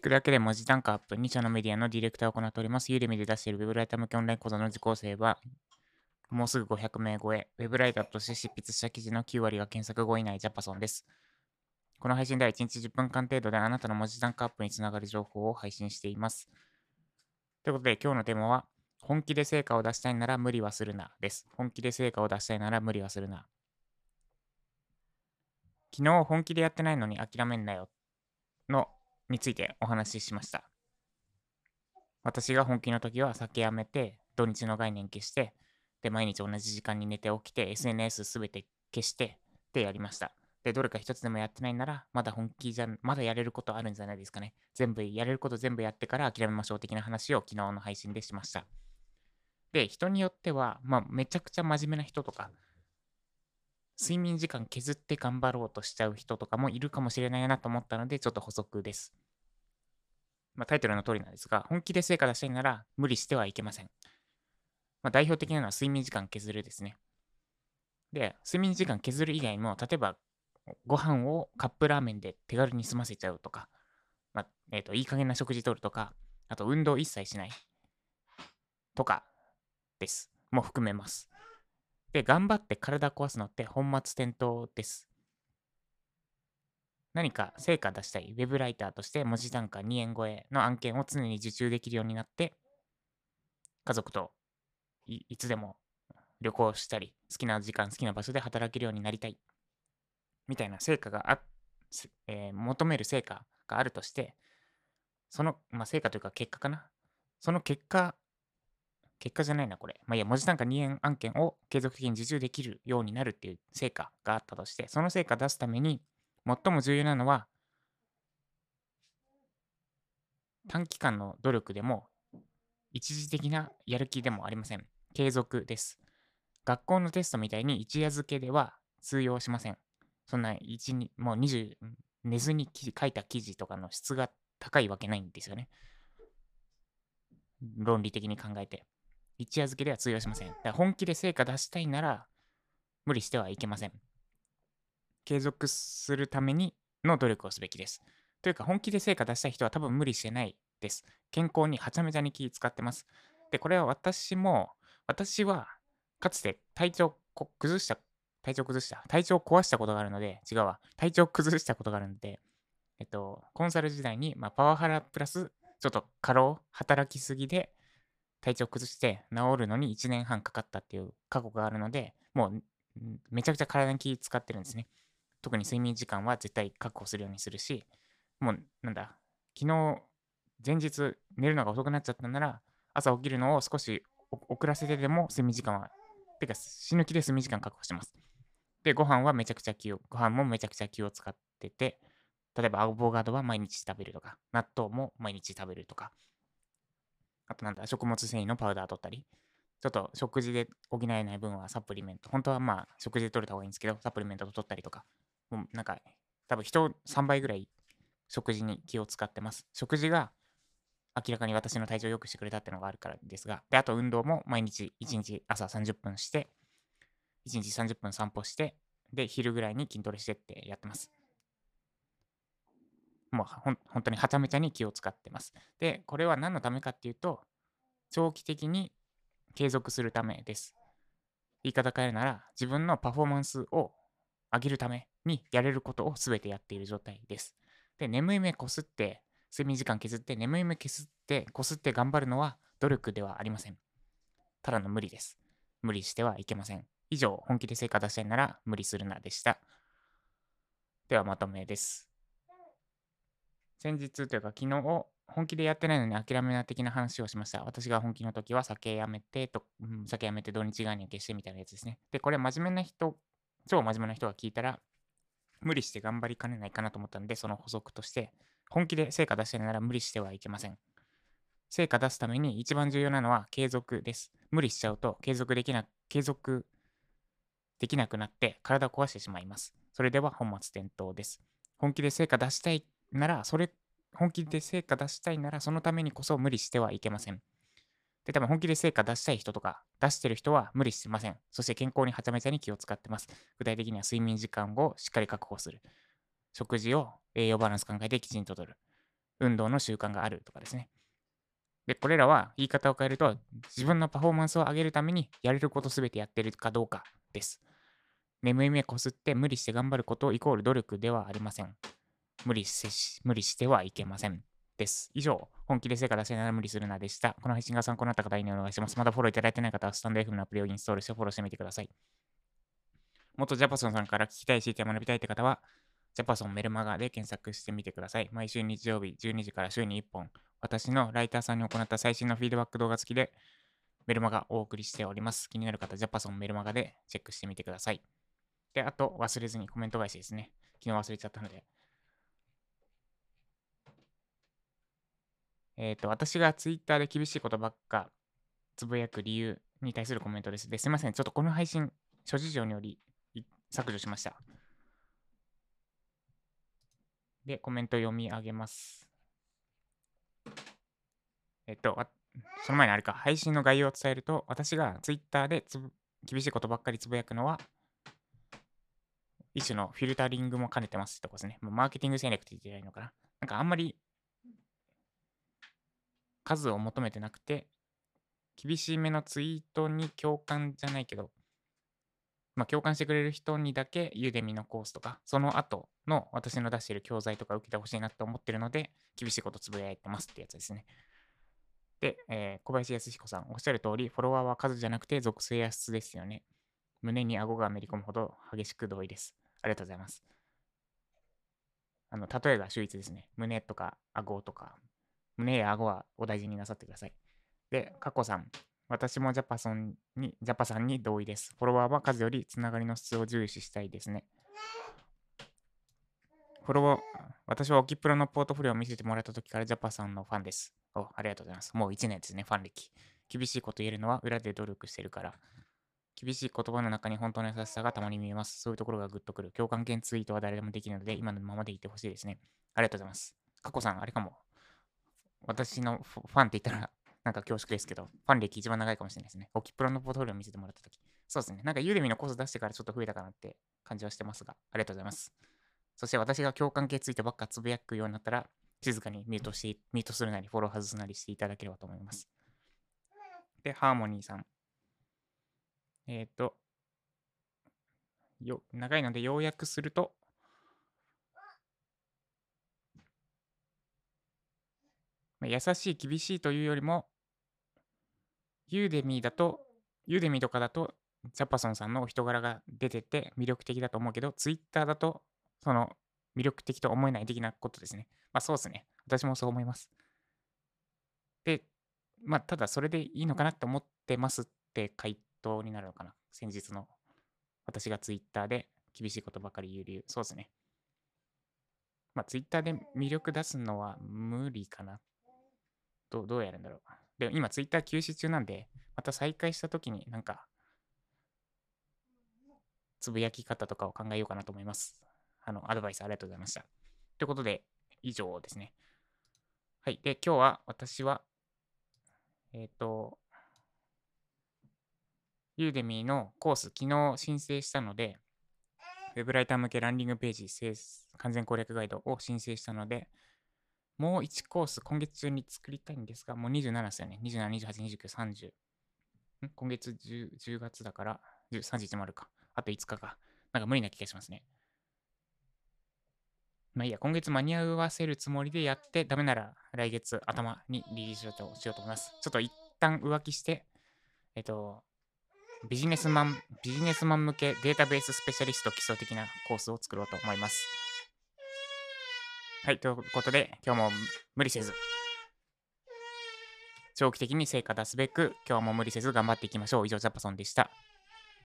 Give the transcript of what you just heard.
聞くだけで文字単価アップ、2社のメディアのディレクターを行っております。ユーデミで出しているウェブライター向けオンライン講座の受講生は、もうすぐ500名超え、ウェブライターとして執筆した記事の9割が検索後以内ジャパソンです。この配信では1日10分間程度であなたの文字単価アップにつながる情報を配信しています。ということで今日のテーマは、本気で成果を出したいなら無理はするなです。本気で成果を出したいなら無理はするな。昨日本気でやってないのに諦めんなよのについてお話ししました。私が本気の時は酒やめて、土日の概念消して、で、毎日同じ時間に寝て起きて、SNS すべて消して、でやりました。で、どれか一つでもやってないなら、まだ本気じゃ、まだやれることあるんじゃないですかね。全部、やれること全部やってから諦めましょう的な話を昨日の配信でしました。で、人によっては、まあ、めちゃくちゃ真面目な人とか、睡眠時間削って頑張ろうとしちゃう人とかもいるかもしれないなと思ったので、ちょっと補足です。まあ、タイトルの通りなんですが、本気で成果出したいなら無理してはいけません。まあ、代表的なのは睡眠時間削るですね。で、睡眠時間削る以外にも、例えばご飯をカップラーメンで手軽に済ませちゃうとか、まあ、えっ、ー、と、いい加減な食事とるとか、あと運動一切しないとかです。も含めます。で、頑張って体壊すのって本末転倒です。何か成果出したい web ライターとして文字単価2円超えの案件を常に受注できるようになって、家族といつでも旅行したり、好きな時間、好きな場所で働けるようになりたい。みたいな成果があ、えー、求める成果があるとして、その、まあ、成果というか結果かな。その結果結果じゃないな、これ。まあ、いや、文字単価2円案件を継続的に受注できるようになるっていう成果があったとして、その成果を出すために、最も重要なのは、短期間の努力でも、一時的なやる気でもありません。継続です。学校のテストみたいに一夜漬けでは通用しません。そんな1に、もう20、寝ずに書いた記事とかの質が高いわけないんですよね。論理的に考えて。一夜漬けでは通用しません。だから本気で成果出したいなら、無理してはいけません。継続するためにの努力をすべきです。というか、本気で成果出したい人は多分無理してないです。健康にはちゃめちゃに気使ってます。で、これは私も、私は、かつて体調崩した、体調崩した、体調壊したことがあるので、違うわ、体調崩したことがあるので、えっと、コンサル時代に、まあ、パワハラプラス、ちょっと過労、働きすぎで、体調崩して治るのに1年半かかったっていう過去があるので、もうめちゃくちゃ体に気使ってるんですね。特に睡眠時間は絶対確保するようにするし、もうなんだ、昨日前日寝るのが遅くなっちゃったなら、朝起きるのを少し遅らせてでも睡眠時間は、てか死ぬ気で睡眠時間確保します。で、ご飯はめちゃくちゃ気を、ご飯もめちゃくちゃ気を使ってて、例えばアボカドは毎日食べるとか、納豆も毎日食べるとか、あとなんだ、食物繊維のパウダー取ったり、ちょっと食事で補えない分はサプリメント。本当はまあ食事で取れた方がいいんですけど、サプリメント取ったりとか、もうなんか多分人3倍ぐらい食事に気を使ってます。食事が明らかに私の体調を良くしてくれたってのがあるからですが、で、あと運動も毎日1日朝30分して、1日30分散歩して、で、昼ぐらいに筋トレしてってやってます。もうほ本当にはちゃめちゃに気を使ってます。で、これは何のためかっていうと、長期的に継続するためです。言い方変えるなら、自分のパフォーマンスを上げるためにやれることを全てやっている状態です。で、眠い目こすって、睡眠時間削って、眠い目削って、こすって頑張るのは努力ではありません。ただの無理です。無理してはいけません。以上、本気で成果出したいなら無理するなでした。ではまとめです。先日というか昨日、本気でやってないのに諦めな的な話をしました。私が本気の時は酒やめてと、うん、酒やめて土日概念消してみたいなやつですね。で、これ真面目な人、超真面目な人が聞いたら、無理して頑張りかねないかなと思ったので、その補足として、本気で成果出してるなら無理してはいけません。成果出すために一番重要なのは継続です。無理しちゃうと継続できな、継続できなくなって体を壊してしまいます。それでは本末転倒です。本気で成果出したいなら、それ、本気で成果出したいなら、そのためにこそ無理してはいけません。で、多分本気で成果出したい人とか、出してる人は無理してません。そして健康にはちゃめちゃに気を使ってます。具体的には睡眠時間をしっかり確保する。食事を栄養バランス考えてきちんととる。運動の習慣があるとかですね。で、これらは言い方を変えると、自分のパフォーマンスを上げるためにやれることすべてやってるかどうかです。眠い目こすって無理して頑張ることイコール努力ではありません。無理し無理してはいけません。です。以上、本気で成果出せないなら無理するなでした。この配信が参考になった方、いいねお願いします。まだフォローいただいてない方は、スタンド FM のアプリをインストールしてフォローしてみてください。元ジャパソンさんから聞きたいし、て学びたいって方は、ジャパソンメルマガで検索してみてください。毎週日曜日12時から週に1本、私のライターさんに行った最新のフィードバック動画付きで、メルマガをお送りしております。気になる方、ジャパソンメルマガでチェックしてみてください。で、あと忘れずにコメント返しですね。昨日忘れちゃったので。えっ、ー、と、私がツイッターで厳しいことばっかつぶやく理由に対するコメントです。ですいません。ちょっとこの配信、諸事情により削除しました。で、コメント読み上げます。えっと、その前にあれか、配信の概要を伝えると、私がツイッターで厳しいことばっかりつぶやくのは、一種のフィルタリングも兼ねてますってとこですね。マーケティング戦略って言ってないのかな。なんかあんまり数を求めてなくて、厳しめのツイートに共感じゃないけど、まあ、共感してくれる人にだけユーデミのコースとか、その後の私の出している教材とか受けてほしいなって思ってるので、厳しいことつぶやいてますってやつですね。で、えー、小林康彦さん、おっしゃる通り、フォロワーは数じゃなくて属性や質ですよね。胸に顎がめり込むほど激しく同意です。ありがとうございます。あの、例えが秀逸ですね。胸とか顎とか、胸や顎はお大事になさってください。で、カコさん、私もジャパソンに、ジャパさんに同意です。フォロワーは数よりつながりの質を重視したいですね。フォロワー、私はオキプロのポートフォリオを見せてもらった時からジャパさんのファンです。お、ありがとうございます。もう1年ですね、ファン歴。厳しいこと言えるのは裏で努力してるから。厳しい言葉の中に本当の優しさがたまに見えます。そういうところがグッとくる。共感系ツイートは誰でもできるので、今のままでいてほしいですね。ありがとうございます。カコさん、あれかも。私のファンって言ったら、なんか恐縮ですけど、ファン歴一番長いかもしれないですね。オキプロのポートフォリオ見せてもらったとき。そうですね。なんかユーデミのコース出してからちょっと増えたかなって感じはしてますが、ありがとうございます。そして私が共感系ツイートばっかつぶやくようになったら、静かにミュートして、ミュートするなり、フォロー外すなりしていただければと思います。で、ハーモニーさん。えっ、ー、と、よ、長いので要約すると、まあ、優しい、厳しいというよりも、ユーデミーだと、ユーデミーとかだと、ジャパソンさんのお人柄が出てて魅力的だと思うけど、ツイッターだと、その魅力的と思えない的なことですね。まあそうですね。私もそう思います。で、まあただそれでいいのかなって思ってますって回答になるのかな。先日の私がツイッターで厳しいことばかり言う理由。そうですね。まあツイッターで魅力出すのは無理かな。どどうやるんだろう。で、今ツイッター休止中なんで、また再開した時になんか、つぶやき方とかを考えようかなと思います。あの、アドバイスありがとうございました。ということで、以上ですね。はい。で、今日は私は、えっ、ー、と、ユーデミーのコース、昨日申請したので、ウェブライター向けランディングページ完全攻略ガイドを申請したので、もう1コース今月中に作りたいんですが、もう27ですよね。27、28、29、30。ん？今月 10, 10月だから、31もあるか。あと5日か。なんか無理な気がしますね。まあいいや、今月間に合わせるつもりでやって、ダメなら来月頭にリリースをしようと思います。ちょっと一旦浮気して、えっと、ビジネスマン、ビジネスマン向けデータベーススペシャリスト基礎的なコースを作ろうと思います。はい、ということで、今日も無理せず、長期的に成果出すべく、今日も無理せず頑張っていきましょう。以上、ジャパソンでした。